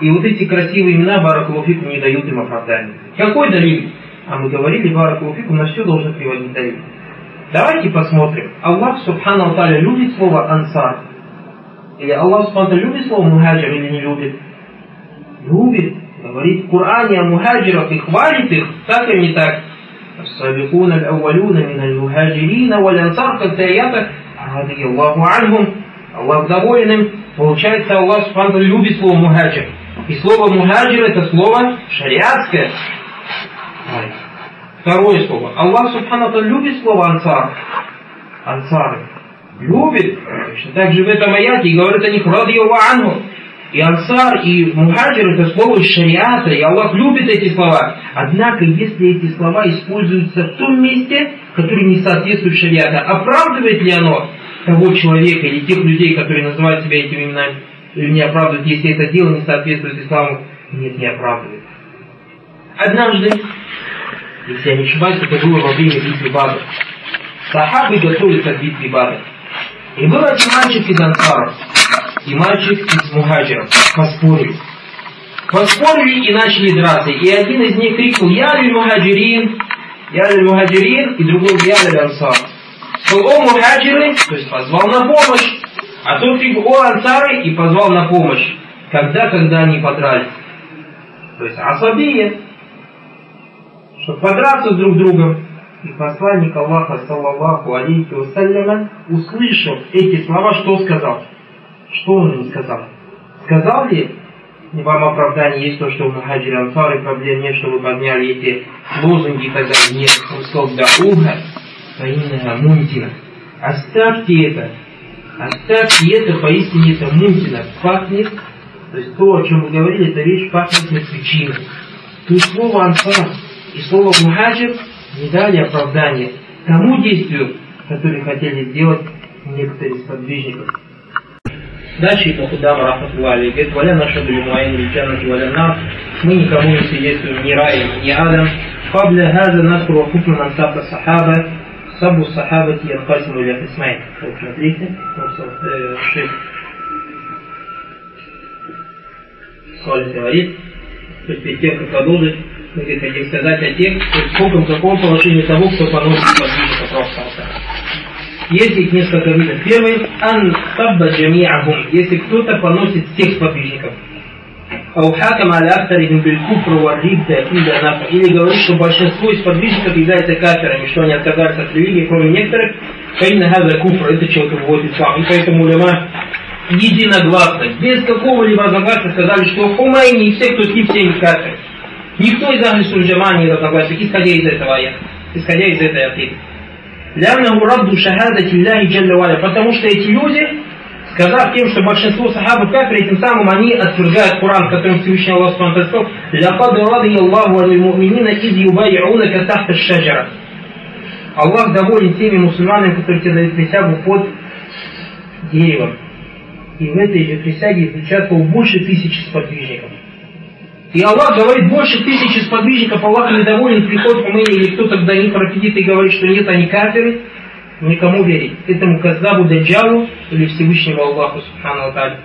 И вот эти красивые имена Баракулуфику не дают им оправдания. Какой далиль? А мы говорили, Баракулуфику на все должен приводить далиль. Давайте посмотрим. Аллах Субхану Таля любит слово ансар. Или Аллах Субхану любит слово мухаджир или не любит? Любит. Говорит в Коране о мухаджирах и хвалит их, так или не так. السابقون الأولون من المهاجرين والأنصار как в аятах رضي الله عنهم Аллах доволен им. Получается, Аллах Субхану любит слово мухаджир. И слово мухаджир это слово шариатское. Второе слово. Аллах Субхану любит слово ансар. Ансары. Любит. Точно так же в этом аяте говорит о них ради анху. И ансар, и мухаджир это слово из шариата, и Аллах любит эти слова. Однако, если эти слова используются в том месте, которое не соответствует шариата, оправдывает ли оно того человека или тех людей, которые называют себя этими именами, или не оправдывают, если это дело не соответствует исламу? Нет, не оправдывает. Однажды, если я не ошибаюсь, это было во время битвы Бадр. Сахабы готовятся к битве Бадр. И был один мальчик из ансаров, и мальчик из мухаджиров. Поспорили. Поспорили и начали драться. И один из них крикнул «Я ли мухаджирин?» «Я ли мухаджирин?» И другой «Я ли ансар?» Сказал «О мухаджиры!» То есть позвал на помощь. А тот крикнул «О ансары!» И позвал на помощь. Когда, когда они подрались. То есть асабия. Чтобы подраться друг с другом. И посланник Аллаха, саллаллаху алейхи вассаляма, услышав эти слова, что сказал? Что он им сказал? Сказал ли вам оправдание есть то, что в Мухаджире Ансары проблем нет, что вы подняли эти лозунги и так далее? Нет. Он сказал, да уха, фаиннага мунтина. Оставьте это. Оставьте это, поистине это мунтина. Пахнет, то есть то, о чем вы говорили, эта вещь пахнет мертвечиной. То есть слово ансар и слово мухаджир не дали оправдания тому действию, которое хотели сделать некоторые из подвижников. Дальше Ибн Худам, Рахматуллахи, говорит, «Валя наша блимуаин лиджанати валя нар». Мы никому не свидетельствуем ни раем, ни адом. قبل هذا نذكر حكم من سب الصحابة Сабу сахабати Аль-Касиму или Исмаиль. Вот смотрите, 6. Э, Салих говорит, то есть перед тем, как продолжить, мы хотим сказать о тех, то есть сколько каком положении того, кто поносит подвижника Пророка Есть их несколько видов. Первый, ан сабба джами'ахум, если кто-то поносит всех подвижников или говорит, что большинство из подвижников является каферами, что они отказались от религии, кроме некоторых, фейнагаза куфра, это человек выводит ислам. И поэтому улема единогласно, без какого-либо согласия сказали, что Хумайни и все, кто с ним, все не каферы. Никто из Ахлису Джама не разногласен, исходя из этого аята, исходя из этой ответа. Ляннаху Рабду Шахада Тилляхи Джалла Потому что эти люди, сказав тем, что большинство сахабов кафиры, тем самым они отвергают Коран, в котором Всевышний Аллах сказал, «Лякад ради Аллаху аль муминина из юбай'унака тахта шаджара». Аллах доволен теми мусульманами, которые тебе дают присягу под деревом. И в этой же присяге участвовал больше тысячи сподвижников. И Аллах говорит, больше тысячи сподвижников, Аллах недоволен, приходит Хумейни или кто-то до них профидит и говорит, что нет, они кафиры, никому верить. Этому Казабу Даджалу или Всевышнему Аллаху Субхану Аталию.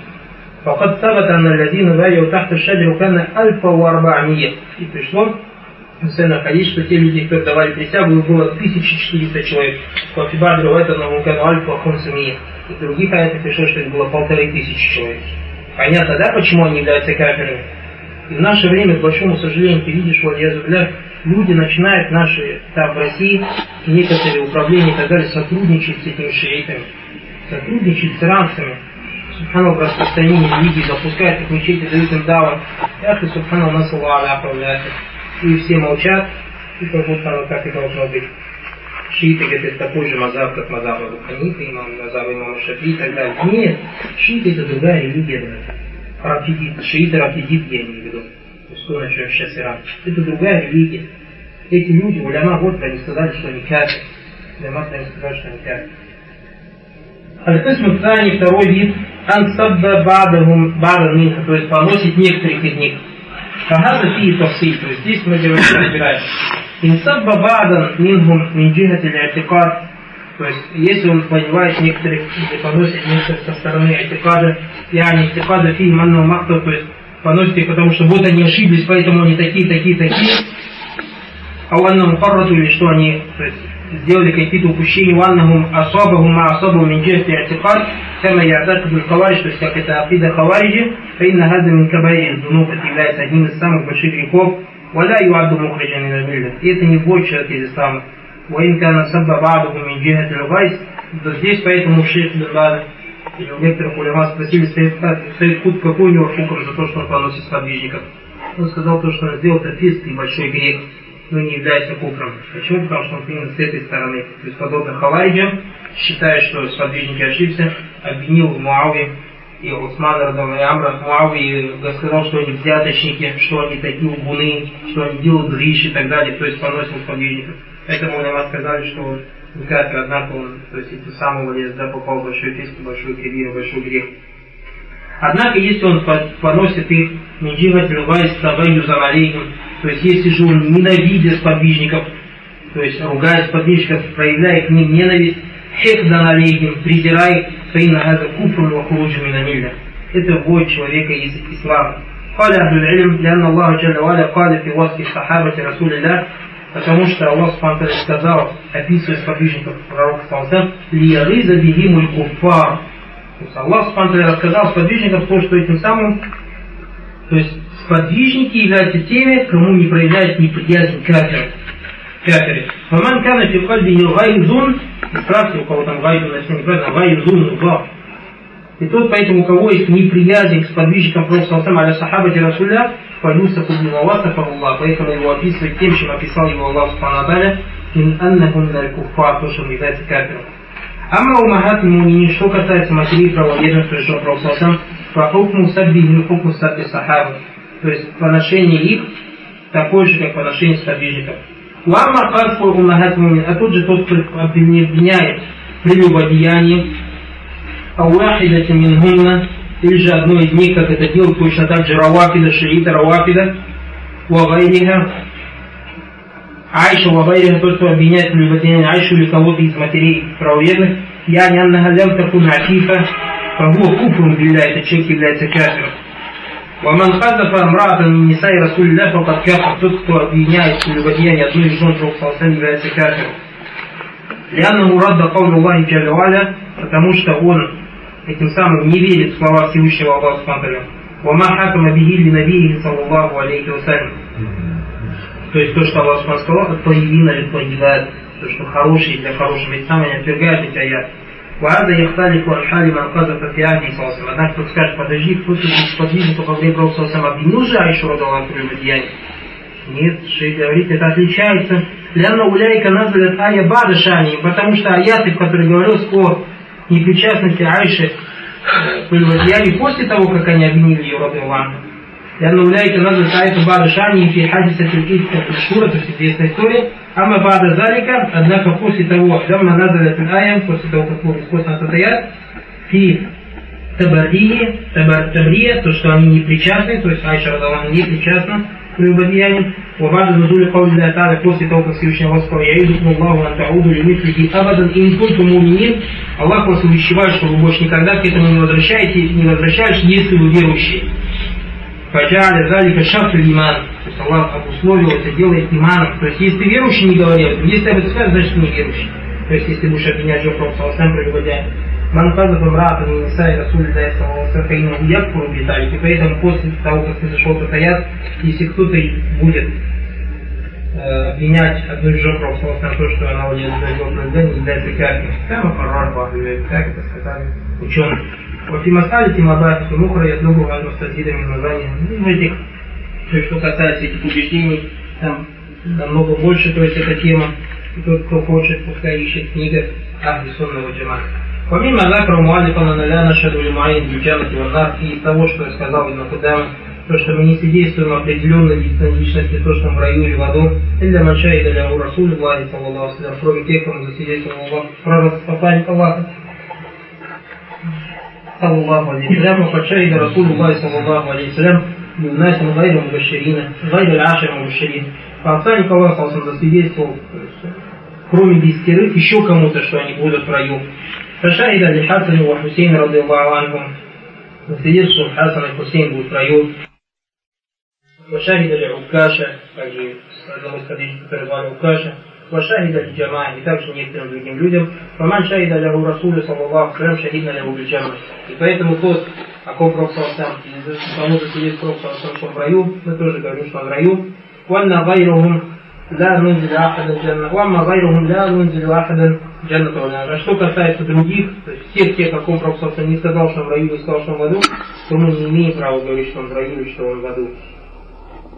فقد ثبت أن الذين بايعوا تحت الشجر كان ألف وأربعمية. И пришло постоянно ходить, что те люди, кто давали присягу, их было 1400 человек. Кофибар говорит, одному кану альфа хумсамия. И в других аятах пришло, что их было полторы тысячи человек. Понятно, да, почему они являются кафирами? И в наше время, к большому сожалению, ты видишь, вот я люди начинают наши, там в России, некоторые управления и так далее, сотрудничать с этими шиитами, сотрудничать с иранцами, Субхану в распространении религии, запускает их мечети, дают им дават. Ях и Субхану нас Аллах И все молчат, и как будто оно так и должно быть. Шииты говорят, это такой же мазаб, как мазаб Абу Ханифа, имам, мазаб имама Шафи и так далее. Нет, шииты это другая религия. Рафидит, шииты рафидит, я имею в виду. То есть то, на чем сейчас Иран. Это другая религия. Эти люди, уляма, вот они сказали, что они кафир. Уляма, они сказали, что они кафир. Аль-Кисм второй вид, ансабба бадахум бада минха, то есть поносит некоторых из них. Фахаза фи тафсиль, то есть здесь мы говорим, разбираем. Инсабба бадан минхум мин джихат или то есть если он понимает некоторых, или поносит некоторых со стороны атикада, я не атикада фи манну махту, то есть поносят их, потому что вот они ошиблись, поэтому они такие, такие, такие. А ваннам фаррату, или что они сделали какие-то упущения, ваннахум асабахум ма асабахум мин джефти атикад, кама яатат то есть как это акида халариджи, фаинна хаза мин кабаир, дунуб, является одним из самых больших грехов, валя юаду мухриджа мин миллет. И это не больше человек из ислама. Ваин кана ваду ба'духум мин джихат То здесь поэтому шейх Бен некоторых улема спросили, стоит худ какой у него хуком за то, что он поносит сподвижников. Он сказал то, что он сделал это фиск и большой грех но не является куфром. Почему? Потому что он именно с этой стороны. То есть подобно Хавариджам, считая, что сподвижники ошибся, обвинил Муави и Усмана Радова и Амра Муави сказал, что они взяточники, что они такие лгуны, что они делают гриш и так далее, то есть поносил сподвижников. Поэтому нам сказали, что он кафир, однако он, то есть из самого леса, да, попал в большой фиск, большой кривир, большой грех. Однако, если он поносит их, Минджима Тилвайс Сабайюзам Алейхим, то есть если же он ненавидит сподвижников, то есть ругает сподвижников, проявляет к ним ненависть, хекдан алейхим, презирай, фаинна хаза куфрун ва хуруджу минамилля. Это вводит человека из ислама. قال أهل العلم لأن الله جل وعلا قال في وصف صحابة رسول الله потому что Аллах Субхану сказал, описывая сподвижников пророка Салсам, «Лияриза бихимуль куфар». То есть Аллах Субхану рассказал сподвижникам то, что этим самым, то есть сподвижники являются теми, кому не проявляет неприязнь кафир. Кафире. Фаман кана фи кальби гайзун, справьте, у кого там гайзун, если неправильно, гайзун, Аллах. И тот, поэтому у кого есть неприязнь к сподвижникам Пророка аля сахабати Расуля, фаюсафу бин Аллах. Поэтому его описывает тем, чем описал его Аллах Субхану мин аннахум куфар, то, что он является кафиром. Амма умахат муминин, что касается матерей правоверных, то есть что Пророк Салсам, фахукму саббихим хукму сабби сахаба то есть поношение их такое же, как поношение сподвижников. Уамма кафу умахат мумин, а тут же тот, кто обвиняет прелюбодеяние, а уахидати мингунна, или же одно из них, как это делают точно так же равафида, шиита, равафида, вагайриха, Айша вагайриха, тот, кто обвиняет прелюбодеяние Айшу или кого-то из матерей правоверных, я не аннахалям такун афифа, фагуа куфрун билля, этот человек является кафиром. ومن خذف امرأة من نساء رسول الله فقد كفر тот, кто обвиняет в прелюбодеянии одну из жен Пророка является кафиром. لأنه رد قول الله جل وعلا, потому что он этим самым не верит в слова Всевышнего Аллаха Субхану وما حكم به لنبيه صلى الله عليه وسلم то есть то, что Аллах Субхану сказал, это طيبين للطيبات, то, что хорошие для хорошего, ведь сам они отвергают эти аяты. وهذا يختلف عن حال من قذف في عهده صلى الله عليه وسلم. Однако кто скажет, подожди, кто-то из сподвижников во время Пророка Салсама обвинил же Айшу Радалан прелюбодеяние? Нет, шейх говорит, это отличается. Ляна уляйка назалят ая бада шани, потому что аяты, в которых говорилось о непричастности Айши прелюбодеянию после того, как они обвинили ее Радалан. لأن أولئك نزلت آية بعد شأنه في حادثة الإفك المشهورة في известной истории. أما بعد ذلك, однако после того, لما نزلت الآية, после того, как был использован этот аят, في табарии, табар, табрия, то, что они не причастны, то есть Айша Радалана не причастна к прелюбодеяниям. وبعد نزول قول الله تعالى после того, как Всевышний Allah сказал, «Я иду Аллаху ан тауду лимислихи абадан ин кунтум муминин». Аллах вас увещевает, что вы больше никогда к этому не возвращаетесь, не возвращаетесь, если вы верующие. Фаджаля залика шафр иман. То есть Аллах обусловил это, делает иманом. То есть если ты верующий не говорил, если об этом скажешь, значит не верующий. То есть если будешь обвинять Джофра Саласам прелюбодяем. Ман казав имраатан и Исаи Расуль Дай Саласам Фаину Якфуру Биталик. И поэтому после того, как произошел этот аят, если кто-то будет Э, обвинять одну из жен Пророка на то, что она владеет своего произведения, является кафиром. Кама Фаррар Бахлюет, как это сказали ученые. Вот и масали Тимабахи, Мухра, я думаю, важно статьидами названия. Ну, этих, что касается этих убеждений, там намного больше, то есть, эта тема. И тот, кто хочет, пускай ищет книга Ахли Сунного Джамата. Помимо закра муалифана наля нашеду лимаин бюджанати ваннар и того, что я сказал Ибн Кудам, то, что мы не содействуем определенной личности, то, что в раю или в аду, для манша и для урасуля Аллахи, саллаллаху салям, кроме тех, кому засвидетельствовал Аллах, пророк посланник Аллаха, саллаллаху алейхи фача и расул Аллаху, саллаллаху алейхи салям, юнайсам гайра мубаширина, гайра ашира мубаширина. Посланник Аллаха, саллаллаху засвидетельствовал, кроме десятерых, еще кому-то, что они будут в раю. فشهد لحسن وحسين رضي الله عنهم засвидетельствовал Хасан и Хусейн будут в раю. وشهد لعكاشة, также одному из хадисов, который звали Укаша, وشهد للجماعة, и также некоторым другим людям, فمن شهد له رسول صلى الله عليه وسلم شهدنا له بالجنة. И поэтому тот, о ком Пророк сам, кому засвидетельствовал Пророк что он в раю, мы тоже говорим, что он в раю. وأن غيرهم لا ننزل أحدا الجنة وأما غيرهم لا ننزل أحدا джанната А что касается других, то есть всех тех, о ком Пророк не сказал, что он в раю, не сказал, что он в аду, то мы не имеем права говорить, что он в раю или что он в аду.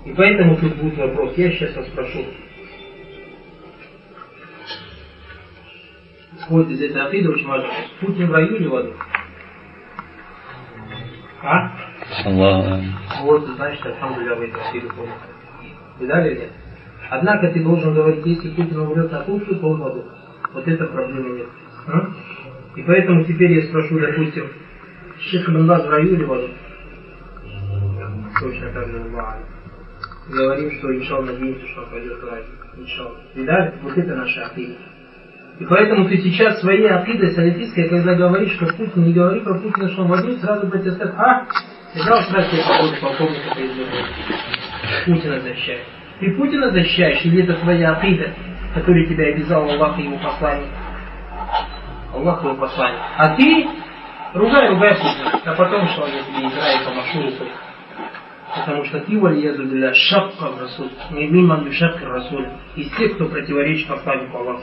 И поэтому тут будет вопрос. Я сейчас вас спрошу. Исходит из этой акиды очень важно. Путин в раю или в аду? А? Аллах. Вот, значит, Алхамдулилля, вы эту акиду поняли. Видали или нет? Однако ты должен говорить, если Путин умрет на в аду. Вот это проблемы нет. А? И поэтому теперь я спрошу, допустим, Шейх Бенбаз в раю или в аду? Точно так же Аллах говорим, что иншал надеемся, что он пойдет в рай. Иншал. Видали? Вот это наша акида. И поэтому ты сейчас своей акидой салифистской, когда говоришь, что Путин, не говори про Путина, что он в сразу бы тебе скажут, а, взял сразу тебе полковника президента. Путина защищаешь. Ты Путина защищаешь, или это твоя акида, которая тебя обязал Аллах и его посланник? Аллах его посланник. А ты ругай, ругай Путина, а потом что я тебе играю по машине Потому что ты, валиязу для шапка в Расуль, не миман шапка Расуль, из тех, кто противоречит посланнику Аллаха.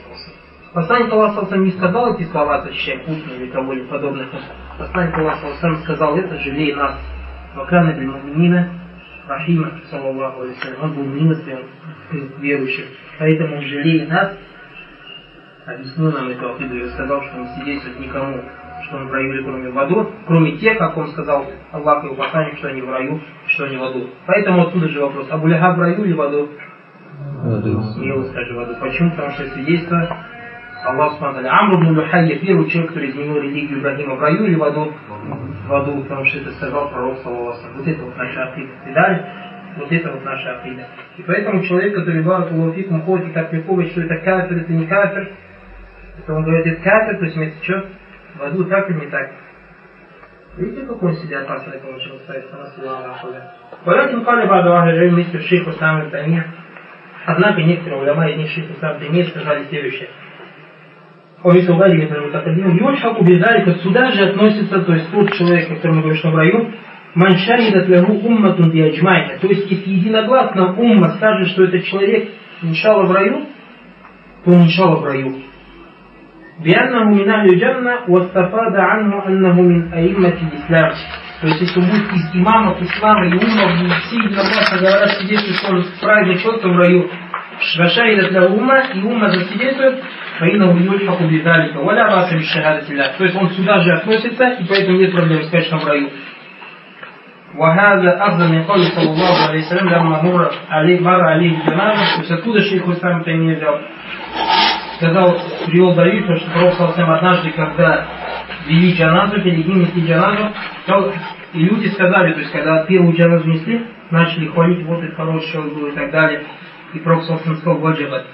Посланник Аллаха не сказал эти слова, защищай Путина или кого-нибудь подобных. Посланник Аллаха сказал это, жалей нас. Вакана бимуминина Рахима, саллаллаху алейhi Он был милостивым к верующим. Поэтому жалей нас, объяснил нам эту акиду и сказал, что не сидеть никому что он в раю или кроме в аду, кроме тех, как он сказал Аллах и его посланник, что они в раю, что они в аду. Поэтому отсюда же вопрос, Абу Ляхаб в раю или в аду? В аду. Смело скажи в аду. Почему? Потому что свидетельство Аллах Субхану Амр ибн Лухайя, первый человек, который изменил религию Ибрагима в раю или в аду? в аду, потому что это сказал пророк, саллаллаху Вот это вот наша акида. Ты далее? Вот это вот наша акида. И поэтому человек, который Барат Улафик находит и так легко что это кафир, это не кафир, это он говорит, это кафир, то есть мы что, в аду так или не так? Видите, как он себя опасный получил, кстати, Валякин Кали Бадуахи Жим, мистер Шейх Усам Тайми. Однако некоторые уляма из не Шейх Усам Тайми сказали следующее. ومثل غيره من المتقدمين يلحق بذلك сюда же относится, то есть тот человек, о котором мы говорим, что в раю, man шахидат лягу умматун биаджмайна. То есть, если единогласно умма скажет, что этот человек иншалла в раю, то он иншалла в раю. بأنه من أهل الجنة واستفاد عنه أنه من أئمة الإسلام то есть, если он будет из имамов ислама и умов, все единогласно говорят, свидетельствуют, что он правильный человек в раю. Шашаида для ума, и ума засвидетельствует, فإنه يلحق بذلك ولا بأس بالشهادة الله. То есть он сюда же относится, и поэтому нет проблем сказать, что он в раю. وهذا أفضل من قول صلى الله عليه وسلم لما مر عليه مر عليه الجنازة. То есть откуда шейх Ислам это не взял? сказал, привел Давид, что Пророк Салсам однажды, когда вели джаназу, перед ним несли джаназу, и люди сказали, то есть когда первую джаназу несли, начали хвалить, вот это хороший человек был и так далее. И Пророк сказал, ваджабат,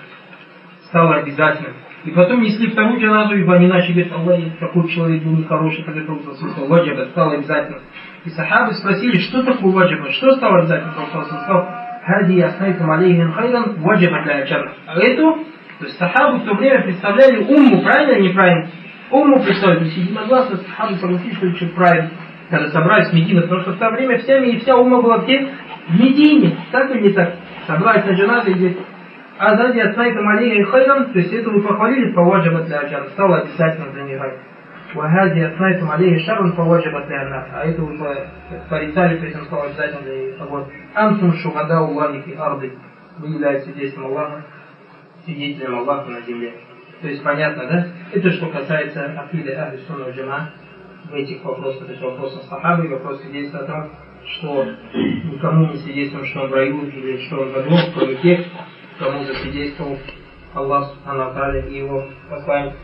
стало обязательным. И потом несли вторую джаназу, ибо они начали говорить, Аллах, какой человек был нехороший, когда Пророк сказал, ваджабат, стало обязательным. И сахабы спросили, что такое ваджабат, что стало обязательным, Пророк сказал, хади яснайтам алейхин хайран ваджабат для джанна. А эту, то есть сахабы в то время представляли умму, правильно или неправильно? Умму представляли, то есть единогласно сахабы согласились, что это правильно когда собрались в Медину, потому что в то время вся, вся ума была где? В Медине, так или не так? Собрались на джаназе здесь. А сзади от Сайта Малия и Хайран, то есть это вы похвалили, фаваджаба для аджан, стало обязательно за них. Вагади отснайтам алейхи шарун фаваджаба для аннас. А это вы порицали, при этом стало обязательно для них. Вот. Антум шухада Аллахи фи арды. Вы являетесь свидетелем Аллаха, свидетелем Аллаха на земле. То есть понятно, да? Это что касается Акиды Ахли Сунна Джама в этих вопросах, то есть вопросах Сахабы и вопрос свидетельства о том, что никому не свидетельствуем, что он в раю или что он в аду, кроме тех, кому засвидетельствовал Аллах Субхану и его посланник.